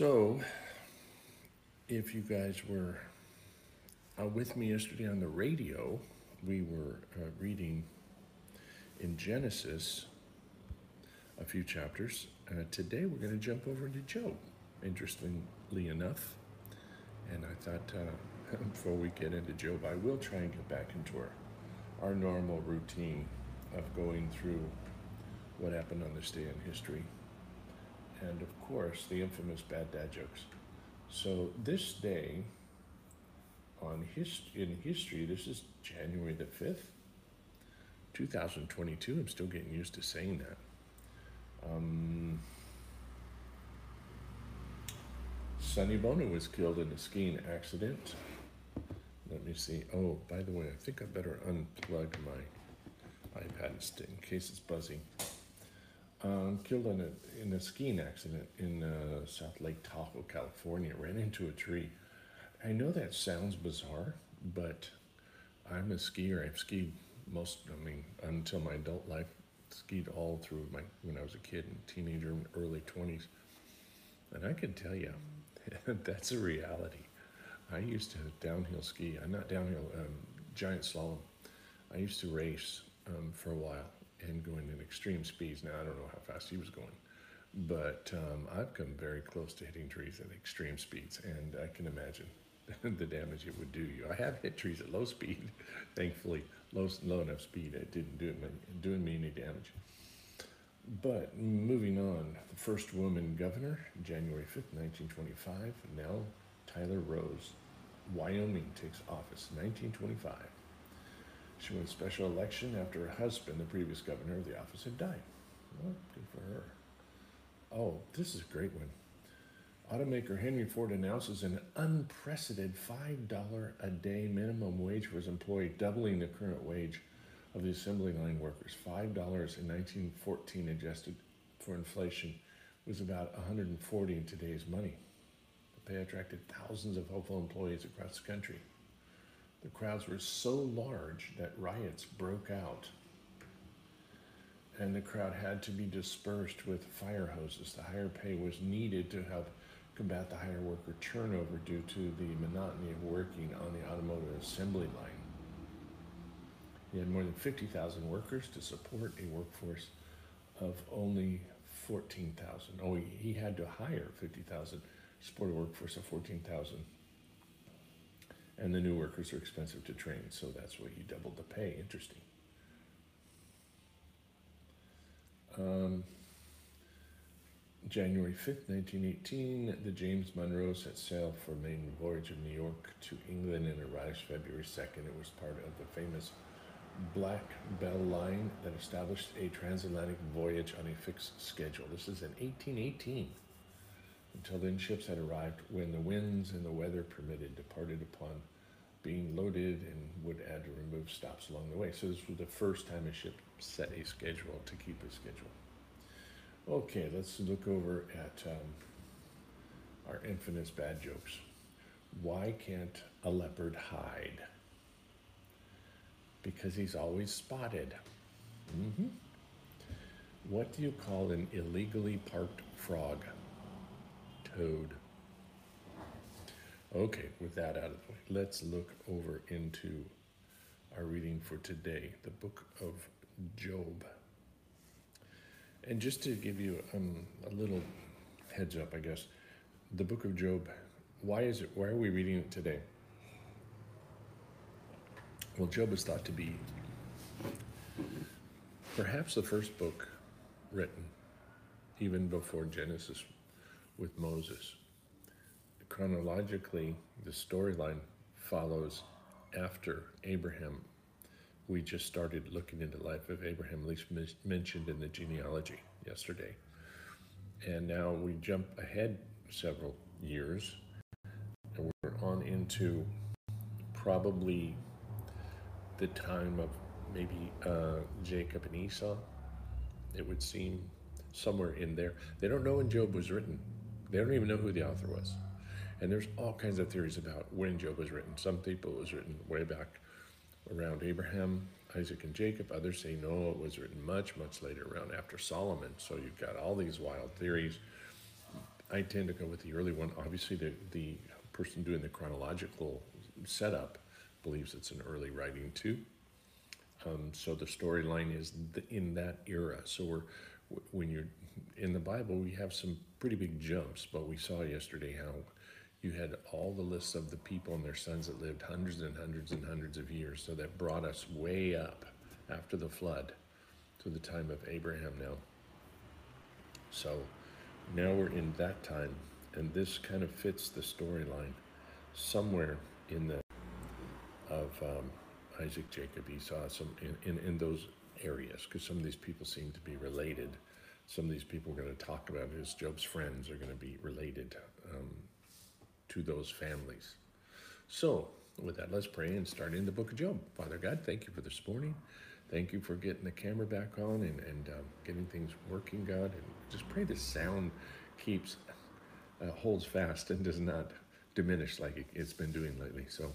So, if you guys were uh, with me yesterday on the radio, we were uh, reading in Genesis a few chapters. Uh, today we're going to jump over into Job, interestingly enough. And I thought uh, before we get into Job, I will try and get back into our, our normal routine of going through what happened on this day in history. And of course, the infamous bad dad jokes. So this day on his, in history, this is January the 5th, 2022. I'm still getting used to saying that. Um, Sonny Bono was killed in a skiing accident. Let me see. Oh, by the way, I think I better unplug my iPad in case it's buzzing. Um, killed in a, in a skiing accident in uh, South Lake Tahoe, California. Ran into a tree. I know that sounds bizarre, but I'm a skier. I've skied most, I mean, until my adult life, skied all through my when I was a kid and teenager, early 20s. And I can tell you, that's a reality. I used to downhill ski. I'm not downhill, um, giant slalom. I used to race um, for a while and going in extreme speeds. Now I don't know how fast he was going, but um, I've come very close to hitting trees at extreme speeds, and I can imagine the damage it would do you. I have hit trees at low speed, thankfully low low enough speed it didn't do it doing me any damage. But moving on, the first woman governor, January 5th, 1925, Nell Tayloe Ross, Wyoming takes office, 1925. She won a special election after her husband, the previous governor of the office, had died. Well, good for her. Oh, this is a great one. Automaker Henry Ford announces an unprecedented $5 a day minimum wage for his employee, doubling the current wage of the assembly line workers. $5 in 1914 adjusted for inflation was about 140 in today's money. The pay attracted thousands of hopeful employees across the country. The crowds were so large that riots broke out, and the crowd had to be dispersed with fire hoses. The higher pay was needed to help combat the higher worker turnover due to the monotony of working on the automotive assembly line. He had more than 50,000 workers to support a workforce of only 14,000. Oh, he had to hire 50,000 to support a workforce of 14,000. And the new workers are expensive to train, so that's why he doubled the pay. Interesting. Um, January 5th, 1918, the James Monroe set sail for maiden voyage of New York to England and arrives February 2nd. It was part of the famous Black Ball Line that established a transatlantic voyage on a fixed schedule. This is in 1818. Until then, ships had arrived when the winds and the weather permitted, departed upon being loaded, and would add to remove stops along the way. So, this was the first time a ship set a schedule to keep a schedule. Okay, let's look over at um, our infamous bad jokes. Why can't a leopard hide? Because he's always spotted. Mm-hmm. What do you call an illegally parked frog? Toad. Okay, with that out of the way, let's look over into our reading for today, the book of Job. And just to give you um, a little heads up, I guess, the book of Job, why is it, why are we reading it today? Well, Job is thought to be perhaps the first book written, even before Genesis with Moses. Chronologically, the storyline follows after Abraham we just started looking into the life of Abraham, at least mentioned in the genealogy yesterday. And now we jump ahead several years, and we're on into probably the time of maybe uh, Jacob and Esau. It would seem somewhere in there. They don't know when Job was written. They don't even know who the author was. And there's all kinds of theories about when Job was written. Some people it was written way back around Abraham, Isaac, and Jacob. Others say no, it was written much, much later, around after Solomon. So you've got all these wild theories. I tend to go with the early one. Obviously, the, the person doing the chronological setup believes it's an early writing too. Um, so the storyline is th- in that era. So we're when you're in the Bible, we have some pretty big jumps. But we saw yesterday how you had all the lists of the people and their sons that lived hundreds and hundreds and hundreds of years. So that brought us way up after the flood to the time of Abraham now. So now we're in that time, and this kind of fits the storyline somewhere in the of um, Isaac, Jacob, Esau, some in, in, in those areas, because some of these people seem to be related. Some of these people we're going to talk about as Job's friends are going to be related um, to those families. So, with that, let's pray and start in the book of Job. Father God, thank you for this morning. Thank you for getting the camera back on and, and um, getting things working, God. And just pray the sound keeps, uh, holds fast and does not diminish like it, it's been doing lately. So,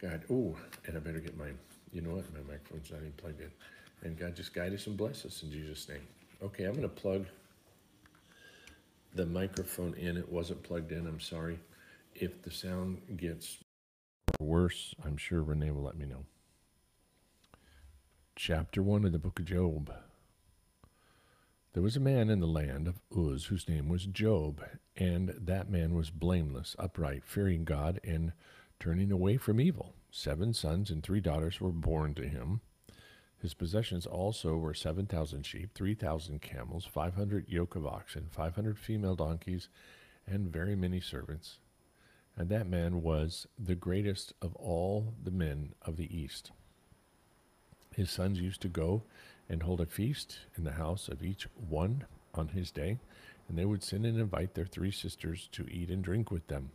God, oh, and I better get my, you know what, my microphone's not even plugged in. And God, just guide us and bless us in Jesus' name. Okay, I'm going to plug the microphone in. It wasn't plugged in. I'm sorry. If the sound gets worse, I'm sure Renee will let me know. Chapter 1 of the book of Job. There was a man in the land of Uz whose name was Job, and that man was blameless, upright, fearing God, and turning away from evil. Seven sons and three daughters were born to him. His possessions also were 7,000 sheep, 3,000 camels, 500 yoke of oxen, 500 female donkeys, and very many servants. And that man was the greatest of all the men of the East. His sons used to go and hold a feast in the house of each one on his day, and they would send and invite their three sisters to eat and drink with them.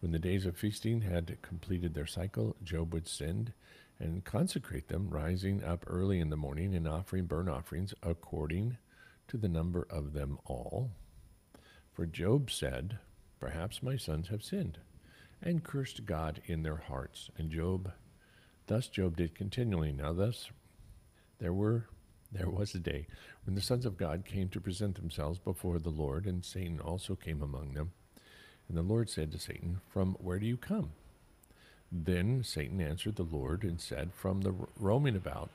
When the days of feasting had completed their cycle, Job would send and consecrate them, rising up early in the morning and offering burnt offerings according to the number of them all. For Job said, Perhaps my sons have sinned, and cursed God in their hearts. And Job Thus Job did continually. Now thus there were there was a day when the sons of God came to present themselves before the Lord, and Satan also came among them. And the Lord said to Satan, From where do you come? Then Satan answered the Lord and said, From the roaming about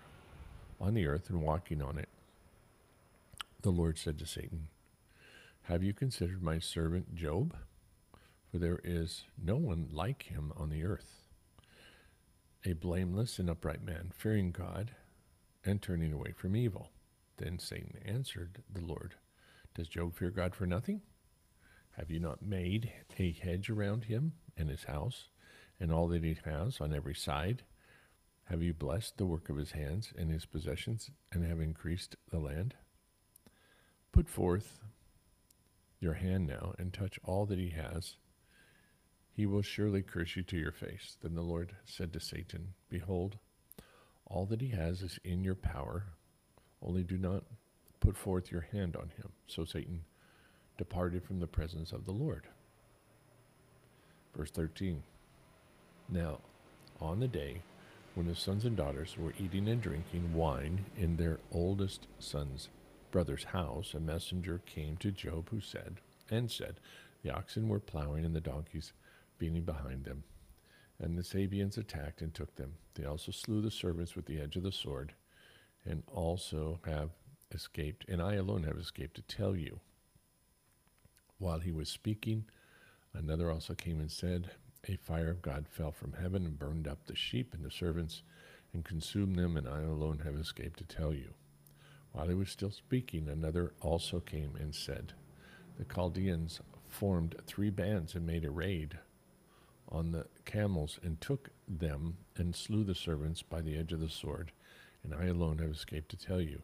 on the earth and walking on it. The Lord said to Satan, Have you considered my servant Job? For there is no one like him on the earth a blameless and upright man, fearing God and turning away from evil. Then Satan answered the Lord, Does Job fear God for nothing? Have you not made a hedge around him and his house and all that he has on every side? Have you blessed the work of his hands and his possessions and have increased the land? Put forth your hand now and touch all that he has he will surely curse you to your face. Then the Lord said to Satan, Behold, all that he has is in your power, only do not put forth your hand on him. So Satan departed from the presence of the Lord. Verse 13 Now, on the day when his sons and daughters were eating and drinking wine in their oldest son's brother's house, a messenger came to Job who said, and said, The oxen were plowing and the donkeys beating behind them. And the Sabeans attacked and took them. They also slew the servants with the edge of the sword, and also have escaped, and I alone have escaped to tell you. While he was speaking, another also came and said, A fire of God fell from heaven and burned up the sheep and the servants and consumed them, and I alone have escaped to tell you. While he was still speaking, another also came and said, The Chaldeans formed three bands and made a raid on the camels and took them and slew the servants by the edge of the sword, and I alone have escaped to tell you.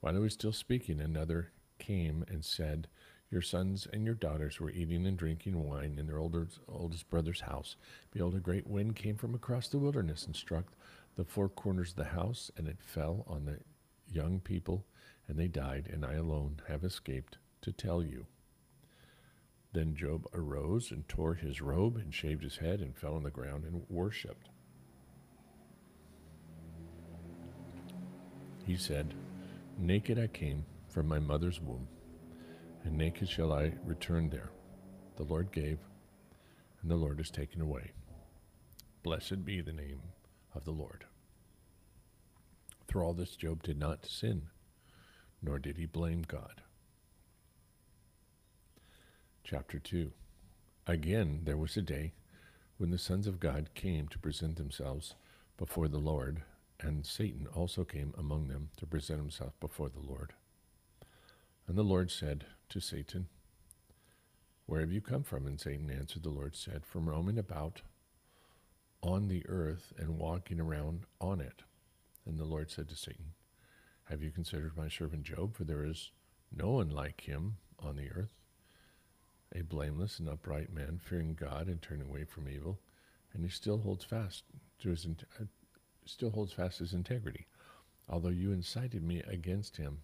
While I was still speaking, another came and said, Your sons and your daughters were eating and drinking wine in their oldest, oldest brother's house. Behold, a great wind came from across the wilderness and struck the four corners of the house, and it fell on the young people, and they died, and I alone have escaped to tell you. Then Job arose and tore his robe and shaved his head and fell on the ground and worshipped. He said, Naked I came from my mother's womb, and naked shall I return there. The Lord gave, and the Lord has taken away. Blessed be the name of the Lord. Through all this, Job did not sin, nor did he blame God. Chapter 2 Again, there was a day when the sons of God came to present themselves before the Lord, and Satan also came among them to present himself before the Lord. And the Lord said to Satan, Where have you come from? And Satan answered, The Lord said, From roaming about on the earth and walking around on it. And the Lord said to Satan, Have you considered my servant Job? For there is no one like him on the earth, a blameless and upright man, fearing God and turning away from evil, and he still holds fast to his uh, still holds fast his integrity, although you incited me against him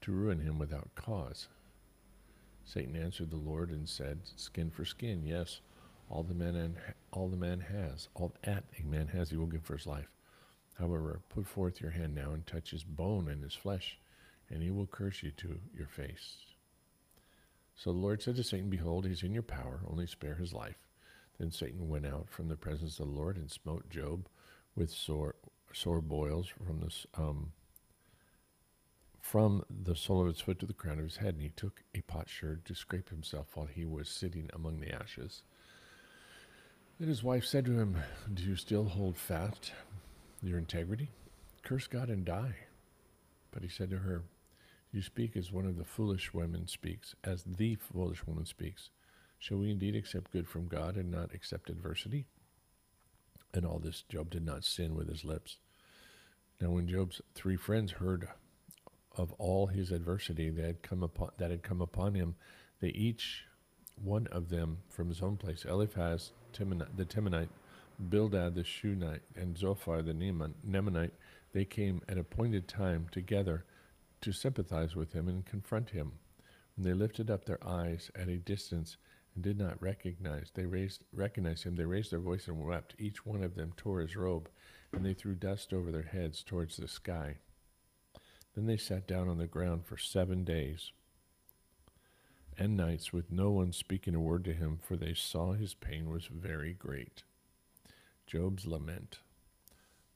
to ruin him without cause. Satan answered the Lord and said, Skin for skin, yes, all the man and all the man has, all that a man has, he will give for his life. However, put forth your hand now and touch his bone and his flesh, and he will curse you to your face. So the Lord said to Satan, Behold, he is in your power, only spare his life. Then Satan went out from the presence of the Lord and smote Job with sore, sore boils from the, um, from the sole of his foot to the crown of his head. And he took a potsherd to scrape himself while he was sitting among the ashes. Then his wife said to him, Do you still hold fast your integrity? Curse God and die. But he said to her, You speak as one of the foolish women speaks, as the foolish woman speaks. Shall we indeed accept good from God and not accept adversity? And all this Job did not sin with his lips. Now when Job's three friends heard of all his adversity that had come upon that had come upon him, they each one of them from his own place, Eliphaz the Temanite, Bildad the Shuhite, and Zophar the Naamathite, they came at appointed time together to sympathize with him and confront him. When they lifted up their eyes at a distance and did not recognize, they raised recognized him. They raised their voice and wept. Each one of them tore his robe, and they threw dust over their heads towards the sky. Then they sat down on the ground for seven days and nights with no one speaking a word to him, for they saw his pain was very great. Job's lament.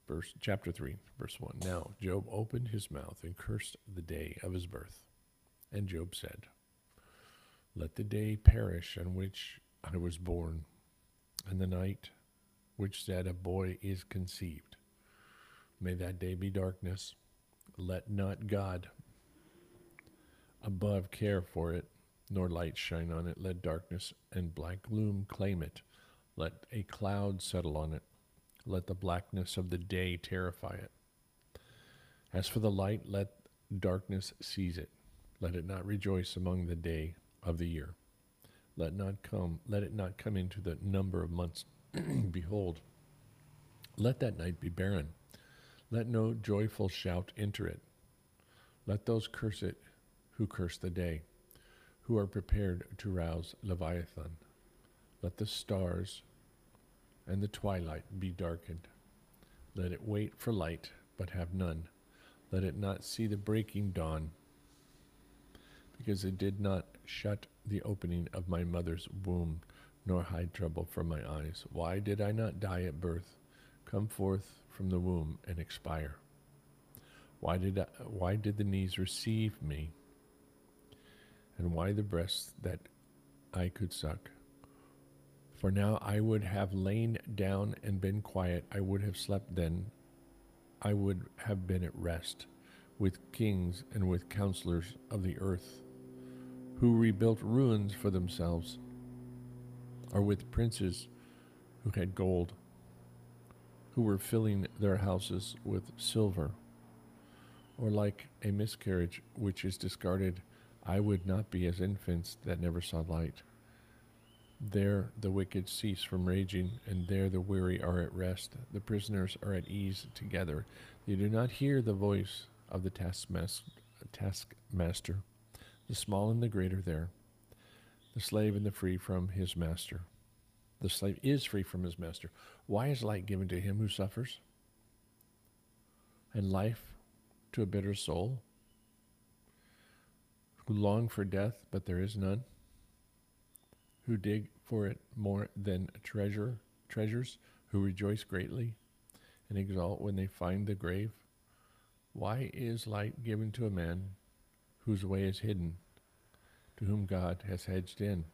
Verse chapter 3, verse 1. Now Job opened his mouth and cursed the day of his birth. And Job said, Let the day perish on which I was born, and the night which said a boy is conceived. May that day be darkness. Let not God above care for it, nor light shine on it. Let darkness and black gloom claim it. Let a cloud settle on it. Let the blackness of the day terrify it. As for the light, let darkness seize it. Let it not rejoice among the day of the year. Let not come, let it not come into the number of months. Behold, let that night be barren. Let no joyful shout enter it. Let those curse it who curse the day who are prepared to rouse Leviathan. Let the stars and the twilight be darkened. Let it wait for light, but have none. Let it not see the breaking dawn, because it did not shut the opening of my mother's womb, nor hide trouble from my eyes. Why did I not die at birth, come forth from the womb, and expire? Why did, I, why did the knees receive me? and why the breasts that I could suck. For now I would have lain down and been quiet. I would have slept then. I would have been at rest with kings and with counselors of the earth, who rebuilt ruins for themselves, or with princes who had gold, who were filling their houses with silver, or like a miscarriage which is discarded I would not be as infants that never saw light. There the wicked cease from raging, and there the weary are at rest. The prisoners are at ease together. They do not hear the voice of the taskmaster, the small and the great are there, the slave and the free from his master. The slave is free from his master. Why is light given to him who suffers? And life to a bitter soul? who long for death, but there is none, who dig for it more than treasure treasures, who rejoice greatly and exult when they find the grave? Why is light given to a man whose way is hidden, to whom God has hedged in?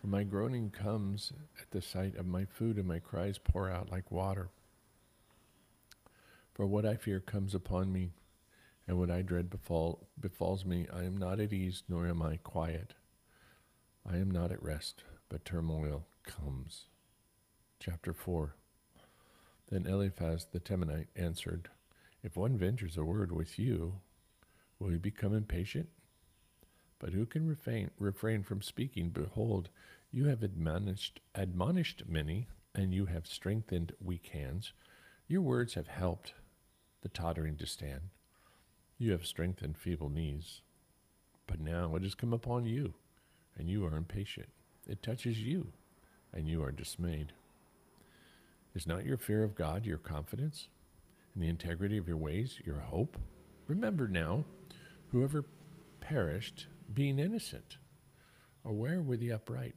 For my groaning comes at the sight of my food, and my cries pour out like water. For what I fear comes upon me, and what I dread befall, befalls me. I am not at ease, nor am I quiet. I am not at rest, but turmoil comes. Chapter 4 Then Eliphaz the Temanite answered, If one ventures a word with you, will you become impatient? But who can refrain, refrain from speaking? Behold, you have admonished, admonished many, and you have strengthened weak hands. Your words have helped the tottering to stand. You have strengthened feeble knees. But now it has come upon you, and you are impatient. It touches you, and you are dismayed. Is not your fear of God your confidence, and the integrity of your ways your hope? Remember now, whoever perished being innocent, or where were the upright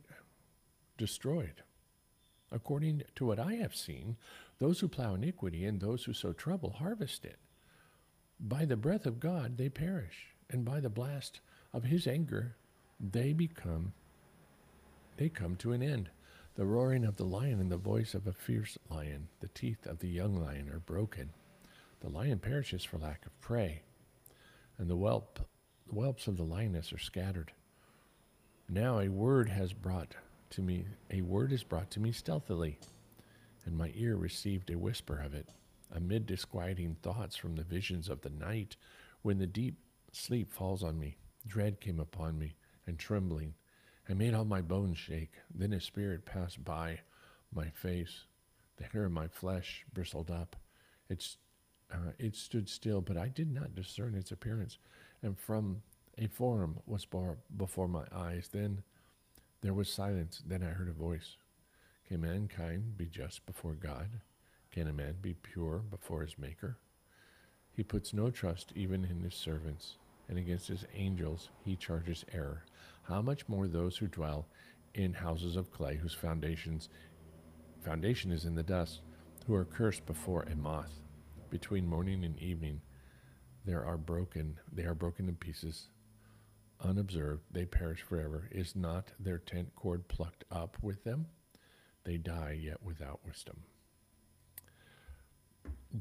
destroyed? According to what I have seen, those who plow iniquity and those who sow trouble harvest it. By the breath of God they perish, and by the blast of his anger they become they come to an end. The roaring of the lion and the voice of a fierce lion, the teeth of the young lion are broken. The lion perishes for lack of prey, and the whelp the whelps of the lioness are scattered. Now a word has brought to me a word is brought to me stealthily and my ear received a whisper of it, amid disquieting thoughts from the visions of the night, when the deep sleep falls on me. Dread came upon me, and trembling. I made all my bones shake. Then a spirit passed by my face. The hair of my flesh bristled up. It, uh, it stood still, but I did not discern its appearance. And from a form was barred before my eyes. Then there was silence. Then I heard a voice. Can mankind be just before God? Can a man be pure before his Maker? He puts no trust even in his servants, and against his angels he charges error. How much more those who dwell in houses of clay, whose foundations foundation is in the dust, who are cursed before a moth. Between morning and evening there are broken they are broken in pieces. Unobserved, they perish forever. Is not their tent cord plucked up with them? they die yet without wisdom.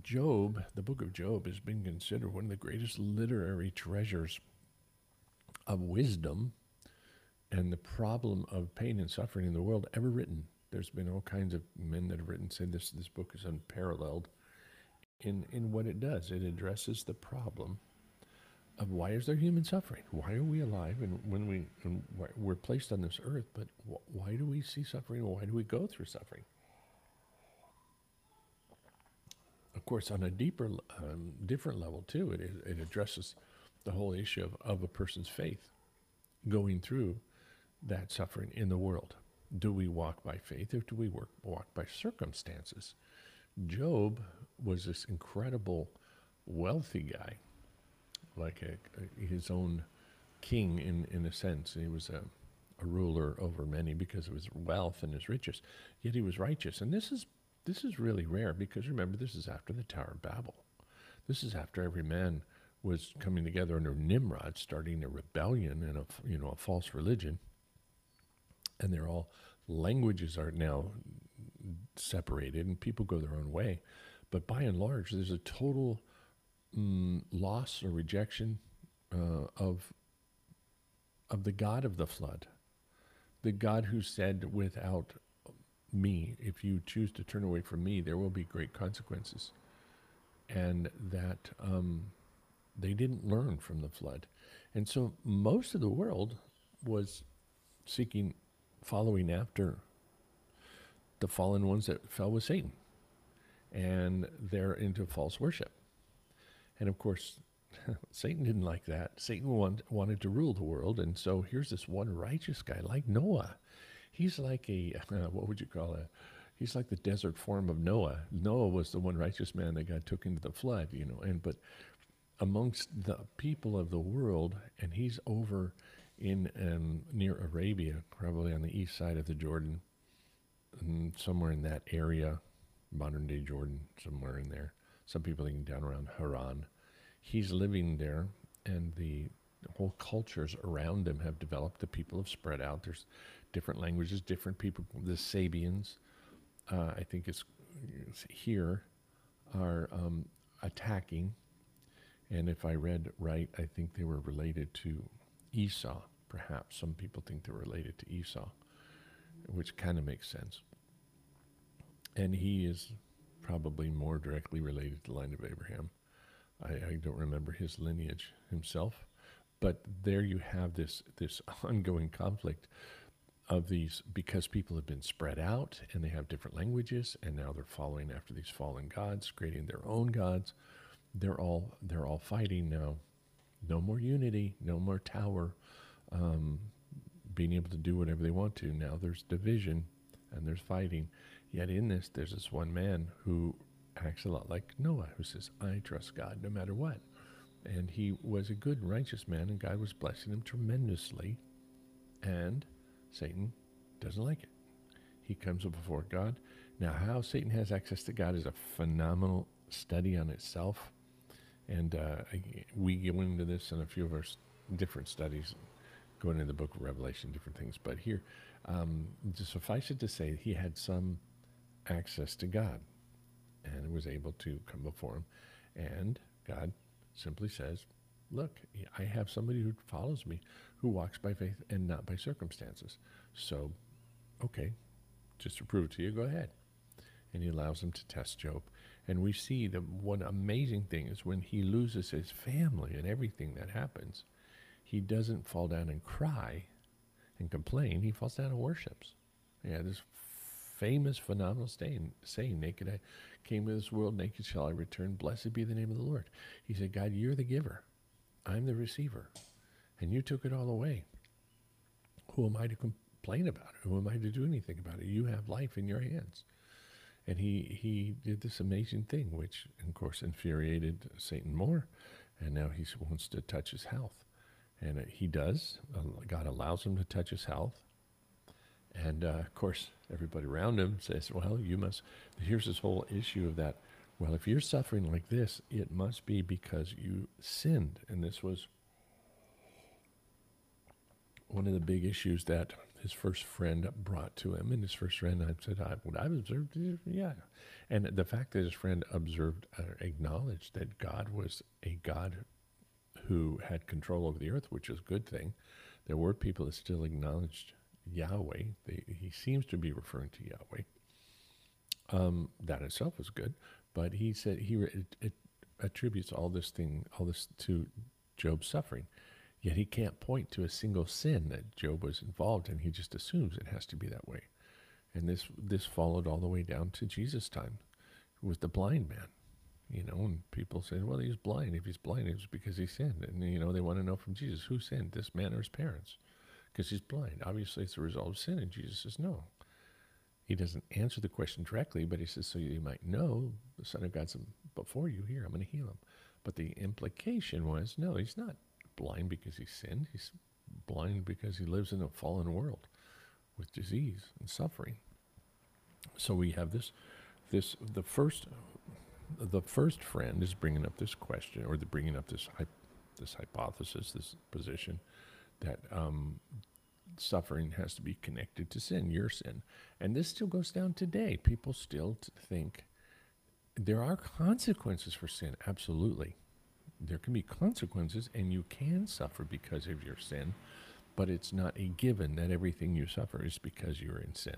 Job, the book of Job, has been considered one of the greatest literary treasures of wisdom and the problem of pain and suffering in the world ever written. There's been all kinds of men that have written say this this book is unparalleled in in what it does. It addresses the problem of why is there human suffering? Why are we alive? And when we and we're placed on this earth, but why do we see suffering? Why do we go through suffering? Of course, on a deeper, um, different level too, it, it addresses the whole issue of, of a person's faith going through that suffering in the world. Do we walk by faith or do we work, walk by circumstances? Job was this incredible, wealthy guy like a, a, his own king in, in a sense. He was a, a ruler over many because of his wealth and his riches. Yet he was righteous. And this is this is really rare because remember this is after the Tower of Babel. This is after every man was coming together under Nimrod, starting a rebellion and a you know a false religion. And they're all languages are now separated and people go their own way. But by and large, there's a total mm, loss or rejection uh, of of the God of the flood, the God who said, "Without me, if you choose to turn away from me, there will be great consequences," and that um, they didn't learn from the flood, and so most of the world was seeking, following after the fallen ones that fell with Satan, and they're into false worship. And of course, Satan didn't like that. Satan want, wanted to rule the world. And so here's this one righteous guy like Noah. He's like a, what would you call it? He's like the desert form of Noah. Noah was the one righteous man that God took into the flood, you know. And but amongst the people of the world, and he's over in um, near Arabia, probably on the east side of the Jordan, mm, somewhere in that area, modern day Jordan, somewhere in there. Some people think down around Haran. He's living there, and the whole cultures around them have developed. The people have spread out. There's different languages, different people. The Sabeans, uh, I think it's, it's here, are um, attacking. And if I read right, I think they were related to Esau, perhaps. Some people think they're related to Esau, which kind of makes sense. And he is probably more directly related to the line of Abraham. I, I don't remember his lineage himself, but there you have this this ongoing conflict of these because people have been spread out and they have different languages and now they're following after these fallen gods, creating their own gods. They're all they're all fighting now. No more unity, no more tower, um, being able to do whatever they want to. Now there's division and there's fighting. Yet in this, there's this one man who acts a lot like Noah, who says, I trust God no matter what. And he was a good, righteous man, and God was blessing him tremendously. And Satan doesn't like it. He comes before God. Now, how Satan has access to God is a phenomenal study on itself. And uh, we go into this in a few of our different studies, going into the book of Revelation, different things. But here, um, to suffice it to say, he had some access to God and was able to come before him. And God simply says, Look, I have somebody who follows me who walks by faith and not by circumstances. So, okay, just to prove it to you, go ahead. And he allows him to test Job. And we see that one amazing thing is when he loses his family and everything that happens, he doesn't fall down and cry and complain. He falls down and worships. Yeah, this famous, phenomenal saying, saying, Naked I came to this world, naked shall I return. Blessed be the name of the Lord. He said, God, you're the giver. I'm the receiver. And you took it all away. Who am I to complain about it? Who am I to do anything about it? You have life in your hands. And he, he did this amazing thing, which, of course, infuriated Satan more. And now he wants to touch his health. And he does. Uh, God allows him to touch his health. And uh, of course, everybody around him says, well, you must. Here's this whole issue of that. Well, if you're suffering like this, it must be because you sinned. And this was one of the big issues that his first friend brought to him. And his first friend I said, I, would I've observed, yeah. And the fact that his friend observed, acknowledged that God was a God who had control over the earth, which is a good thing. There were people that still acknowledged Yahweh. He seems to be referring to Yahweh. Um, that itself was good, but he said he it, it attributes all this thing, all this to Job's suffering. Yet he can't point to a single sin that Job was involved in. He just assumes it has to be that way. And this this followed all the way down to Jesus' time with the blind man. You know, and people say, well, he's blind. If he's blind, it's because he sinned. And, you know, they want to know from Jesus, who sinned, this man or his parents? Because he's blind. Obviously, it's a result of sin. And Jesus says, no. He doesn't answer the question directly, but he says, so you might know the Son of God's before you here. I'm going to heal him. But the implication was, no, he's not blind because he sinned. He's blind because he lives in a fallen world with disease and suffering. So we have this, this the first, the first friend is bringing up this question, or the bringing up this this hypothesis, this position that um, suffering has to be connected to sin, your sin, and this still goes down today. People still think there are consequences for sin, absolutely there can be consequences and you can suffer because of your sin, but it's not a given that everything you suffer is because you're in sin.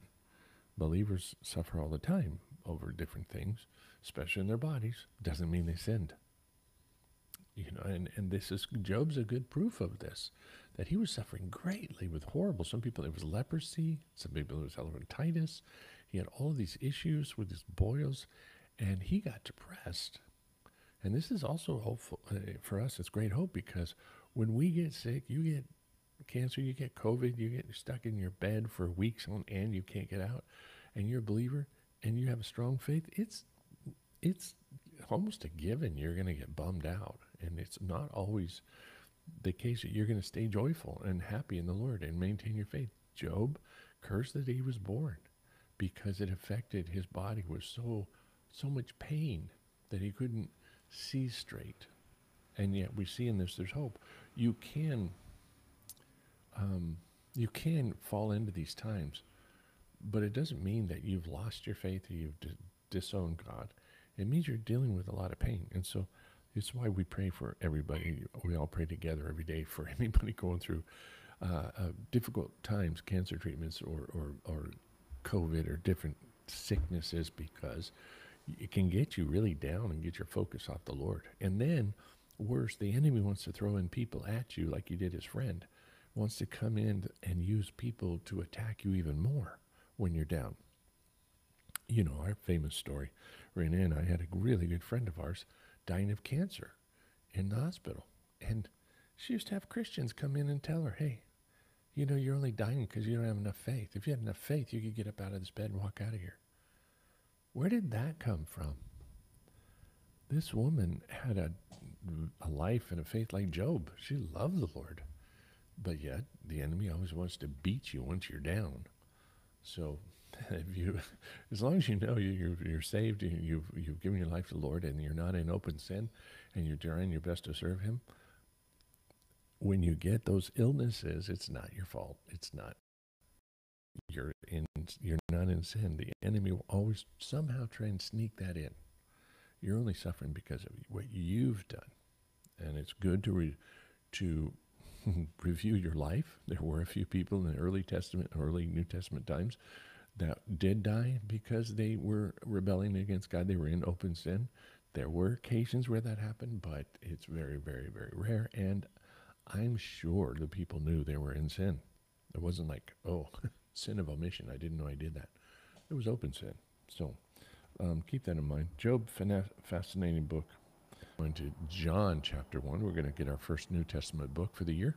Believers suffer all the time over different things, especially in their bodies. Doesn't mean they sinned. You know, and, and this is Job's a good proof of this, that he was suffering greatly with horrible. Some people it was leprosy, some people it was elephantitis. He had all of these issues with his boils, and he got depressed and this is also hopeful uh, for us. It's great hope because when we get sick, you get cancer, you get COVID, you get stuck in your bed for weeks on end, you can't get out, and you're a believer and you have a strong faith. It's it's almost a given you're going to get bummed out And it's not always the case that you're going to stay joyful and happy in the Lord and maintain your faith. Job cursed that he was born because it affected his body with so so much pain that he couldn't see straight. And yet we see in this there's hope. You can um, you can fall into these times, but it doesn't mean that you've lost your faith or you've d- disowned God. It means you're dealing with a lot of pain. And so it's why we pray for everybody. We all pray together every day for anybody going through uh, uh, difficult times, cancer treatments, or, or, or COVID, or different sicknesses, because it can get you really down and get your focus off the Lord. And then, worse, the enemy wants to throw in people at you, like you did his friend, wants to come in and use people to attack you even more when you're down. You know, our famous story, Renee and I had a really good friend of ours dying of cancer in the hospital. And she used to have Christians come in and tell her, hey, you know, you're only dying because you don't have enough faith. If you had enough faith, you could get up out of this bed and walk out of here. Where did that come from? This woman had a, a life and a faith like Job. She loved the Lord. But yet, the enemy always wants to beat you once you're down. So, if you, as long as you know you, you're saved, and you've, you've given your life to the Lord, and you're not in open sin, and you're trying your best to serve Him, when you get those illnesses, it's not your fault. It's not. You're in. You're not in sin. The enemy will always somehow try and sneak that in. You're only suffering because of what you've done, and it's good to re, to review your life. There were a few people in the early Testament, early New Testament times, that did die because they were rebelling against God. They were in open sin. There were occasions where that happened, but it's very, very, very rare. And I'm sure the people knew they were in sin. It wasn't like, oh, sin of omission. I didn't know I did that. It was open sin. So um, keep that in mind. Job, fascinating book. Going to John chapter 1. We're going to get our first New Testament book for the year.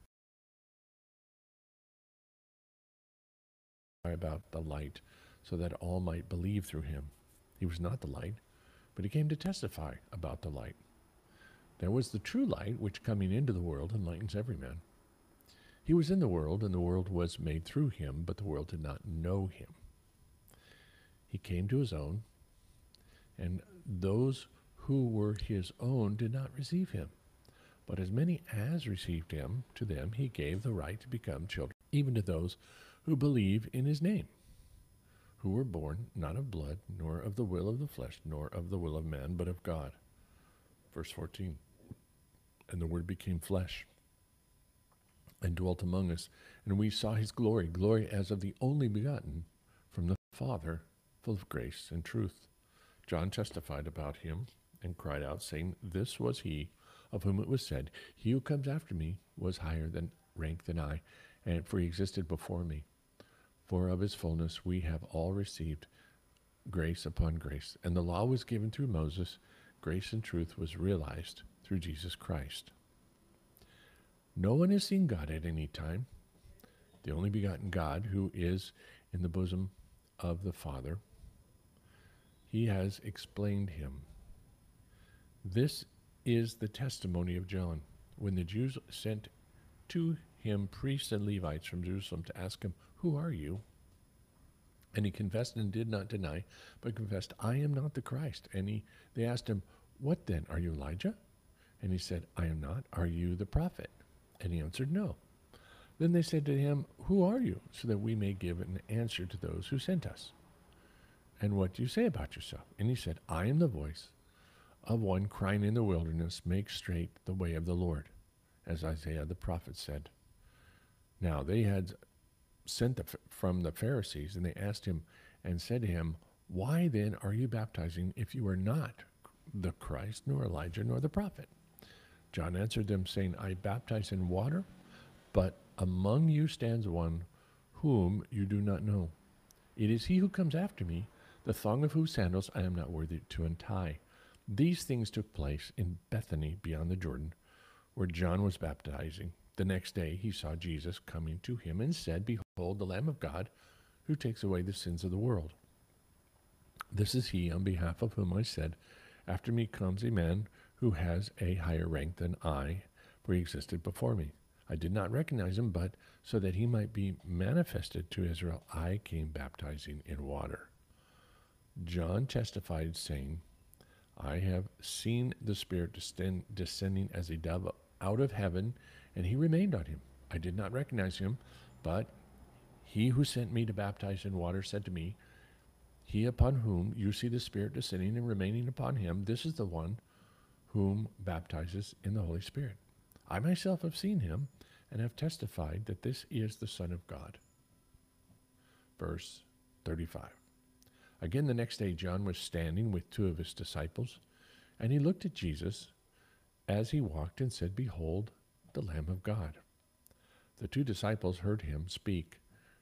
About the light, so that all might believe through him. He was not the light, but he came to testify about the light. There was the true light, which coming into the world enlightens every man. He was in the world, and the world was made through him, but the world did not know him. He came to his own, and those who were his own did not receive him. But as many as received him, to them he gave the right to become children, even to those who believe in his name, who were born not of blood, nor of the will of the flesh, nor of the will of man, but of God. Verse 14 and the Word became flesh and dwelt among us, and we saw his glory, glory as of the only begotten from the Father, full of grace and truth. John testified about him and cried out, saying, This was he of whom it was said, He who comes after me was higher than rank than I, and for he existed before me. For of his fullness we have all received grace upon grace, and the law was given through Moses, grace and truth was realized through Jesus Christ. No one has seen God at any time. The only begotten God who is in the bosom of the Father, he has explained him. This is the testimony of John. When the Jews sent to him priests and Levites from Jerusalem to ask him, Who are you? And he confessed and did not deny, but confessed, I am not the Christ. And he, they asked him, What then? Are you Elijah? And he said, I am not. Are you the prophet? And he answered, No. Then they said to him, Who are you? So that we may give an answer to those who sent us. And what do you say about yourself? And he said, I am the voice of one crying in the wilderness, Make straight the way of the Lord, as Isaiah the prophet said. Now they had sent the, from the Pharisees, and they asked him and said to him, Why then are you baptizing if you are not the Christ, nor Elijah, nor the prophet? John answered them, saying, I baptize in water, but among you stands one whom you do not know. It is he who comes after me, the thong of whose sandals I am not worthy to untie. These things took place in Bethany beyond the Jordan, where John was baptizing. The next day he saw Jesus coming to him and said, Behold, the Lamb of God who takes away the sins of the world. This is he on behalf of whom I said, After me comes a man who has a higher rank than I, for he existed before me. I did not recognize him, but so that he might be manifested to Israel, I came baptizing in water. John testified, saying, I have seen the Spirit descend, descending as a dove out of heaven, and he remained on him. I did not recognize him, but he who sent me to baptize in water said to me, He upon whom you see the Spirit descending and remaining upon him, this is the one whom baptizes in the Holy Spirit. I myself have seen him and have testified that this is the Son of God. Verse 35. Again, the next day, John was standing with two of his disciples, and he looked at Jesus as he walked and said, Behold, the Lamb of God. The two disciples heard him speak,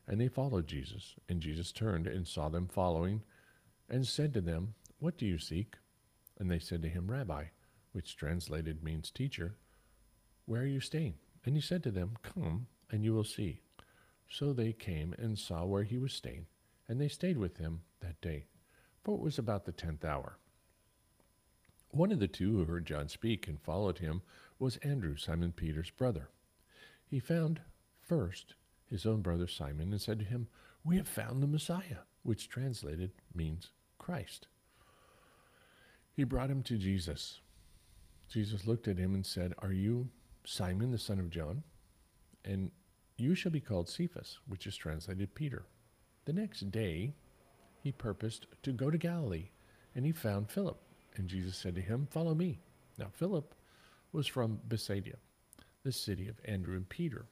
and they followed Jesus. And Jesus turned and saw them following, and said to them, What do you seek? And they said to him, Rabbi, which translated means teacher, where are you staying? And he said to them, Come, and you will see. So they came and saw where he was staying, and they stayed with him that day, for it was about the tenth hour. One of the two who heard John speak and followed him was Andrew, Simon Peter's brother. He found first his own brother Simon and said to him, We have found the Messiah, which translated means Christ. He brought him to Jesus. Jesus looked at him and said, Are you Simon, the son of John, and you shall be called Cephas, which is translated Peter. The next day he purposed to go to Galilee, and he found Philip. And Jesus said to him, Follow me. Now Philip was from Bethsaida, the city of Andrew and Peter.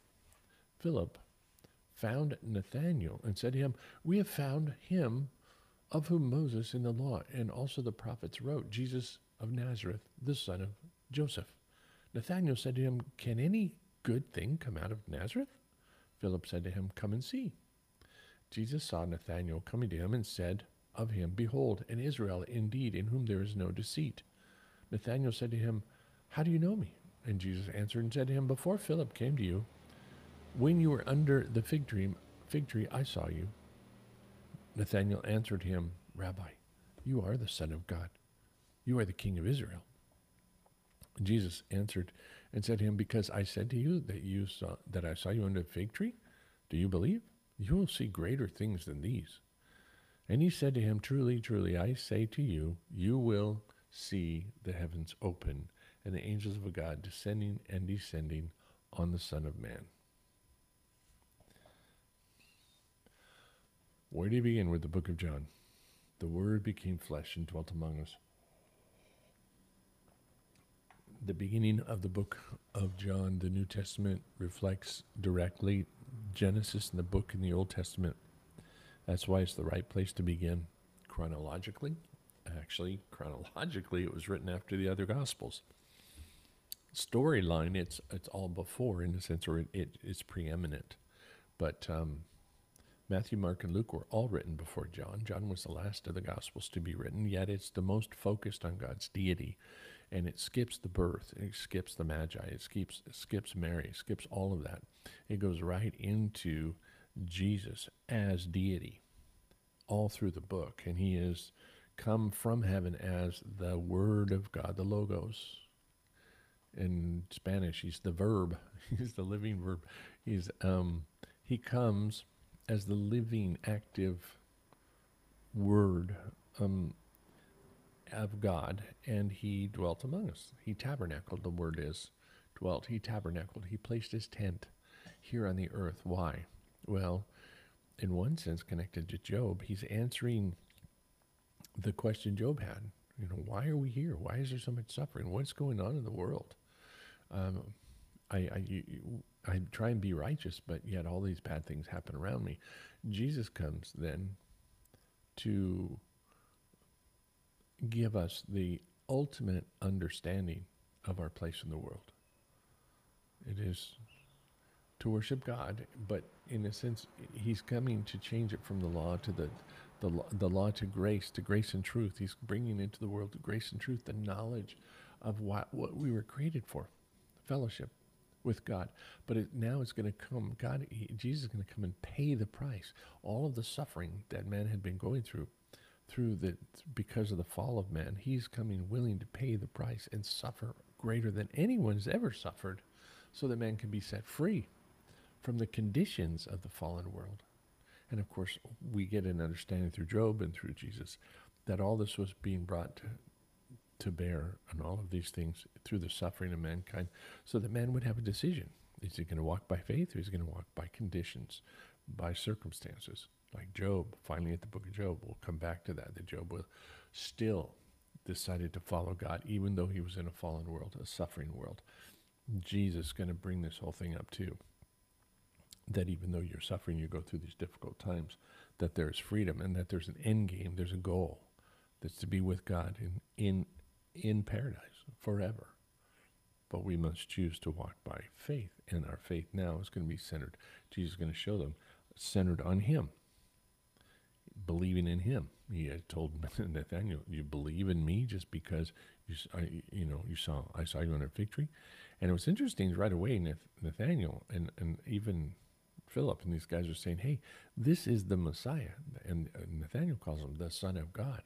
Philip found Nathanael and said to him, We have found him of whom Moses in the law and also the prophets wrote, Jesus of Nazareth, the son of Joseph. Nathanael said to him, Can any good thing come out of Nazareth? Philip said to him, Come and see. Jesus saw Nathanael coming to him and said of him, Behold, an Israel indeed, in whom there is no deceit. Nathanael said to him, How do you know me? And Jesus answered and said to him, Before Philip came to you, when you were under the fig tree, fig tree, I saw you. Nathanael answered him, Rabbi, you are the Son of God. You are the King of Israel. Jesus answered and said to him, Because I said to you that you saw that I saw you under the fig tree, do you believe? You will see greater things than these. And he said to him, Truly, truly, I say to you, you will see the heavens open and the angels of God descending and descending on the Son of Man. Where do you begin with the book of John? The Word became flesh and dwelt among us the beginning of the book of John, the New Testament, reflects directly Genesis and the book in the Old Testament. That's why it's the right place to begin chronologically. Actually, chronologically, it was written after the other Gospels. Storyline, it's it's all before in a sense, or it, it it's preeminent. But um, Matthew, Mark, and Luke were all written before John. John was the last of the Gospels to be written, yet it's the most focused on God's deity and it skips the birth, it skips the Magi, it skips it skips Mary, it skips all of that. It goes right into Jesus as deity all through the book, and he is come from heaven as the Word of God, the Logos. In Spanish, he's the verb. He's the living verb. He's um, he comes as the living, active Word. Um, of God, and he dwelt among us. He tabernacled, the word is dwelt. He tabernacled. He placed his tent here on the earth. Why? Well, in one sense, connected to Job, he's answering the question Job had. You know, why are we here? Why is there so much suffering? What's going on in the world? Um, I, I, you, I try and be righteous, but yet all these bad things happen around me. Jesus comes then to give us the ultimate understanding of our place in the world. It is to worship God, but in a sense, He's coming to change it from the law to the the, the law to grace, to grace and truth. He's bringing into the world grace and truth, the knowledge of what, what we were created for, fellowship with God. But it, now it's going to come, God, he, Jesus is going to come and pay the price. All of the suffering that man had been going through, through the because of the fall of man, he's coming willing to pay the price and suffer greater than anyone's ever suffered, so that man can be set free from the conditions of the fallen world. And of course, we get an understanding through Job and through Jesus that all this was being brought to, to bear on all of these things through the suffering of mankind so that man would have a decision. Is he going to walk by faith or is he going to walk by conditions, by circumstances? Like Job, finally at the book of Job, we'll come back to that, that Job will still decided to follow God, even though he was in a fallen world, a suffering world. Jesus is going to bring this whole thing up too that even though you're suffering, you go through these difficult times, that there's freedom and that there's an end game, there's a goal that's to be with God in in in paradise forever. But we must choose to walk by faith, and our faith now is going to be centered. Jesus is going to show them centered on Him, believing in Him. He had told Nathaniel, "You believe in me just because you, I, you know, you saw I saw you on a victory." And it was interesting right away, Nathaniel and and even Philip and these guys are saying, hey, this is the Messiah. And Nathaniel calls him the Son of God.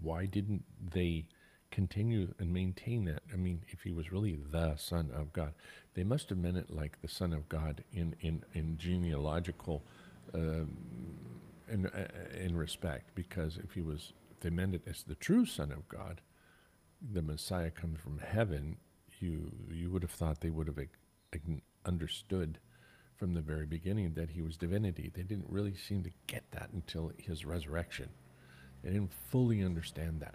Why didn't they continue and maintain that? I mean, if he was really the Son of God, they must have meant it like the Son of God in, in, in genealogical uh, in, uh, in respect, because if he was, if they meant it as the true Son of God, the Messiah comes from heaven, you, you would have thought they would have understood from the very beginning that he was divinity. They didn't really seem to get that until his resurrection. They didn't fully understand that.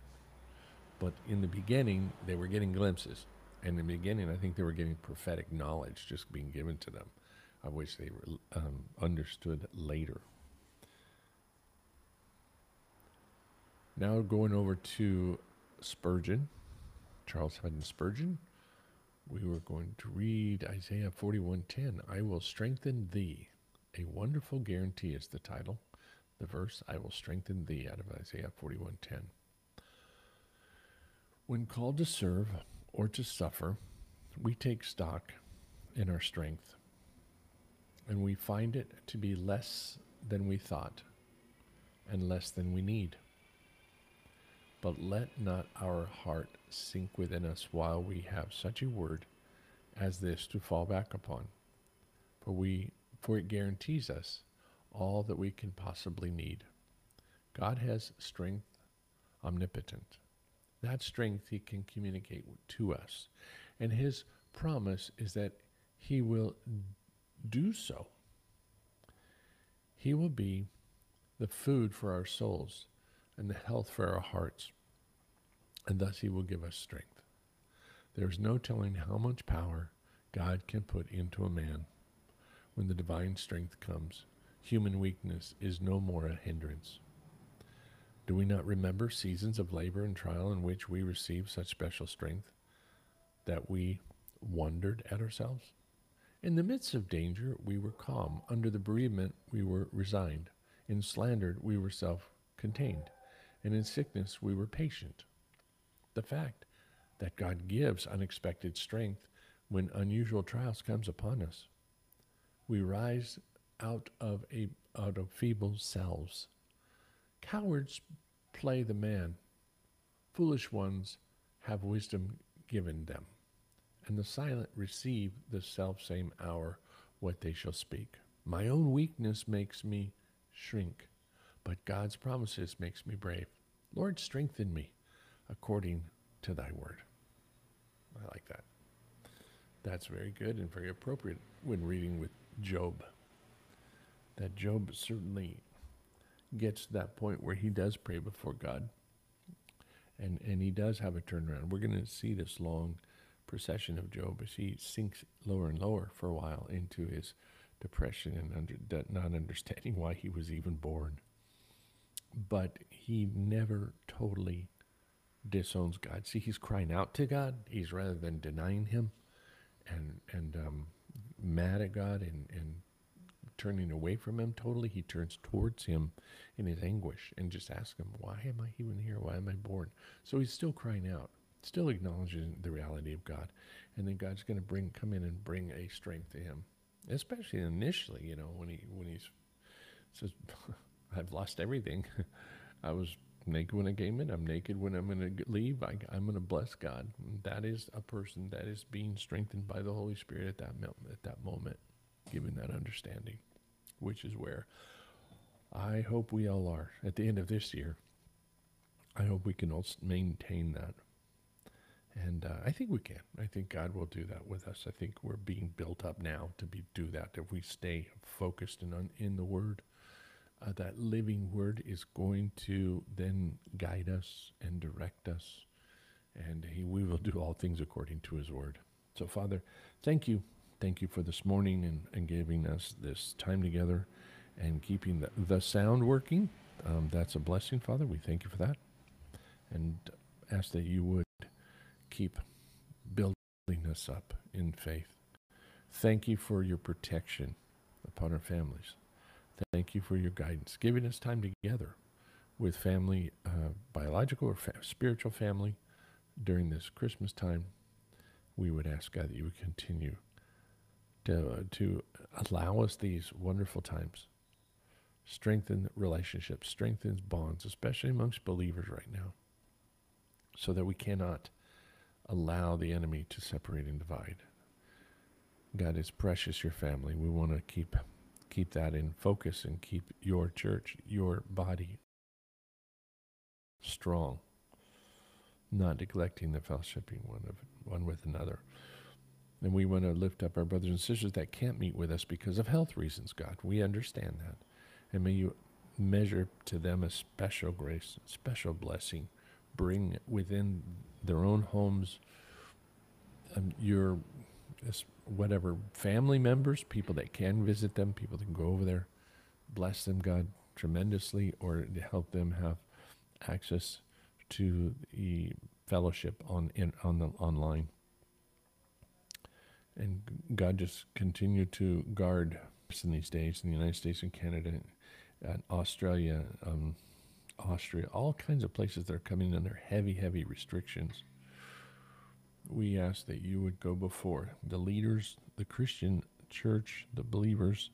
But in the beginning, they were getting glimpses. And in the beginning, I think they were getting prophetic knowledge just being given to them, of which they were, um, understood later. Now going over to Spurgeon, Charles Haddon Spurgeon we were going to read Isaiah 41:10. I will strengthen thee. A wonderful guarantee is the title. The verse, I will strengthen thee out of Isaiah 41:10. When called to serve or to suffer, we take stock in our strength, and we find it to be less than we thought and less than we need. But let not our heart sink within us while we have such a word as this to fall back upon. For we for it guarantees us all that we can possibly need. God has strength omnipotent. That strength he can communicate to us. And his promise is that he will do so. He will be the food for our souls and the health for our hearts. And thus he will give us strength. There is no telling how much power God can put into a man when the divine strength comes. Human weakness is no more a hindrance. Do we not remember seasons of labor and trial in which we received such special strength that we wondered at ourselves? In the midst of danger, we were calm. Under the bereavement, we were resigned. In slander, we were self contained and in sickness we were patient. The fact that God gives unexpected strength when unusual trials comes upon us. We rise out of a out of feeble selves. Cowards play the man. Foolish ones have wisdom given them, and the silent receive the self same hour what they shall speak. My own weakness makes me shrink but God's promises makes me brave. Lord, strengthen me according to thy word. I like that. That's very good and very appropriate when reading with Job. That Job certainly gets to that point where he does pray before God. And, and he does have a turnaround. We're going to see this long procession of Job as he sinks lower and lower for a while into his depression and under, not understanding why he was even born but he never totally disowns God. See, he's crying out to God. He's rather than denying him and and um, mad at God and, and turning away from him totally, he turns towards him in his anguish and just asks him, Why am I even here? Why am I born? So he's still crying out, still acknowledging the reality of God. And then God's gonna bring come in and bring a strength to him. Especially initially, you know, when he when he says, I've lost everything. I was naked when I came in. I'm naked when I'm going to leave. I, am going to bless God. That is a person that is being strengthened by the Holy Spirit at that at that moment, given that understanding, which is where I hope we all are at the end of this year. I hope we can all maintain that. And uh, I think we can. I think God will do that with us. I think we're being built up now to be do that if we stay focused and on, in the Word uh, that living word is going to then guide us and direct us, and he, we will do all things according to his word. So, Father, thank you. Thank you for this morning and, and giving us this time together and keeping the, the sound working. Um, that's a blessing, Father. We thank you for that. And ask that you would keep building us up in faith. Thank you for your protection upon our families. Thank you for your guidance, giving us time together with family, uh, biological or fa- spiritual family during this Christmas time. We would ask God that you would continue to, to allow us these wonderful times, strengthen relationships, strengthen bonds, especially amongst believers right now, so that we cannot allow the enemy to separate and divide. God is precious, your family. We want to keep keep that in focus and keep your church, your body strong, not neglecting the fellowshipping one of one with another. And we want to lift up our brothers and sisters that can't meet with us because of health reasons, God. We understand that. And may you measure to them a special grace, special blessing. Bring within their own homes um, your whatever family members, people that can visit them, people that can go over there, bless them, God, tremendously, or to help them have access to the fellowship on in on the online. And God just continue to guard us in these days in the United States and Canada, and Australia, um, Austria, all kinds of places that are coming under heavy, heavy restrictions. We ask that you would go before the leaders, the Christian church, the believers,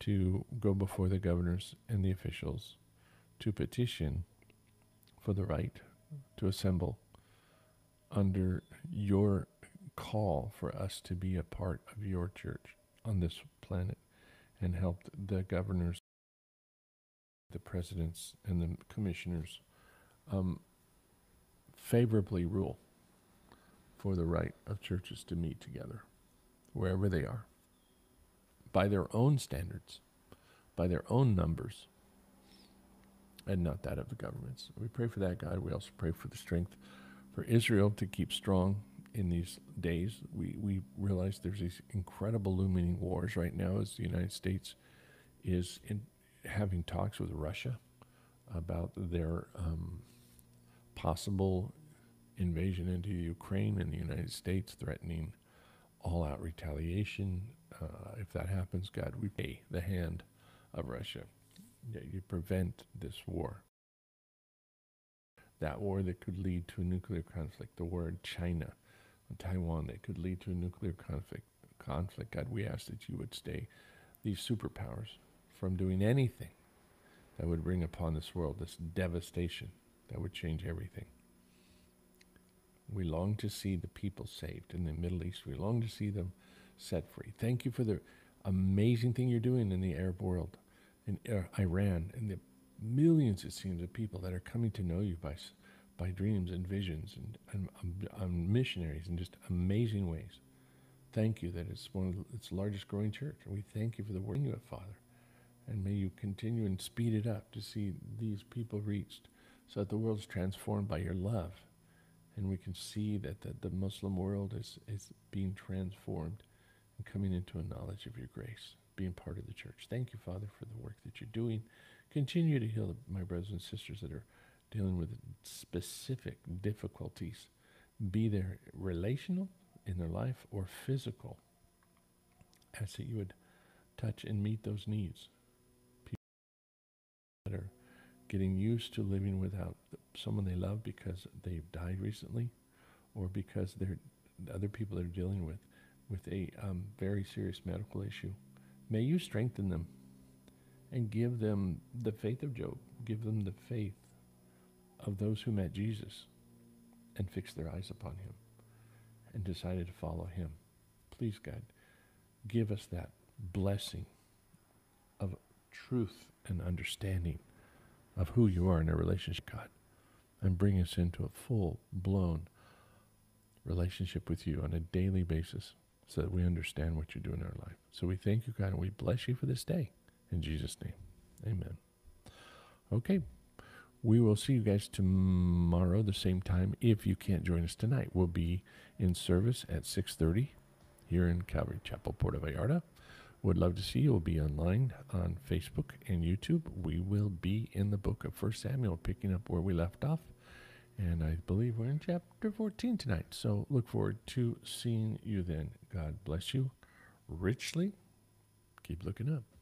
to go before the governors and the officials to petition for the right to assemble under your call for us to be a part of your church on this planet and help the governors, the presidents, and the commissioners um, favorably rule for the right of churches to meet together, wherever they are, by their own standards, by their own numbers, and not that of the governments. We pray for that, God. We also pray for the strength for Israel to keep strong in these days. We, we realize there's these incredible looming wars right now as the United States is in, having talks with Russia about their um, possible invasion into Ukraine and the United States threatening all out retaliation. Uh, if that happens, God, we pay the hand of Russia. You prevent this war. That war that could lead to a nuclear conflict, the war in China, Taiwan that could lead to a nuclear conflict. Conflict, God, we ask that you would stay these superpowers from doing anything that would bring upon this world this devastation that would change everything. We long to see the people saved in the Middle East. We long to see them set free. Thank you for the amazing thing you're doing in the Arab world, in uh, Iran, and the millions, it seems, of people that are coming to know you by, by dreams and visions and, and um, um, missionaries in just amazing ways. Thank you that it's one of its largest growing church. And we thank you for the work you have, Father. And may you continue and speed it up to see these people reached so that the world is transformed by your love and we can see that the, the Muslim world is, is being transformed and coming into a knowledge of your grace, being part of the church. Thank you, Father, for the work that you're doing. Continue to heal my brothers and sisters that are dealing with specific difficulties, be they relational in their life or physical. Ask that you would touch and meet those needs. People that are getting used to living without someone they love because they've died recently or because they're other people they're dealing with with a um, very serious medical issue. May you strengthen them and give them the faith of Job. Give them the faith of those who met Jesus and fixed their eyes upon him and decided to follow him. Please, God, give us that blessing of truth and understanding of who you are in a relationship, God, and bring us into a full blown relationship with you on a daily basis so that we understand what you do in our life. So we thank you, God, and we bless you for this day. In Jesus' name, amen. Okay, we will see you guys tomorrow, the same time. If you can't join us tonight, we'll be in service at 6.30 here in Calvary Chapel, Puerto Vallarta. Would love to see you. We'll be online on Facebook and YouTube. We will be in the book of First Samuel, picking up where we left off. And I believe we're in chapter 14 tonight. So look forward to seeing you then. God bless you richly. Keep looking up.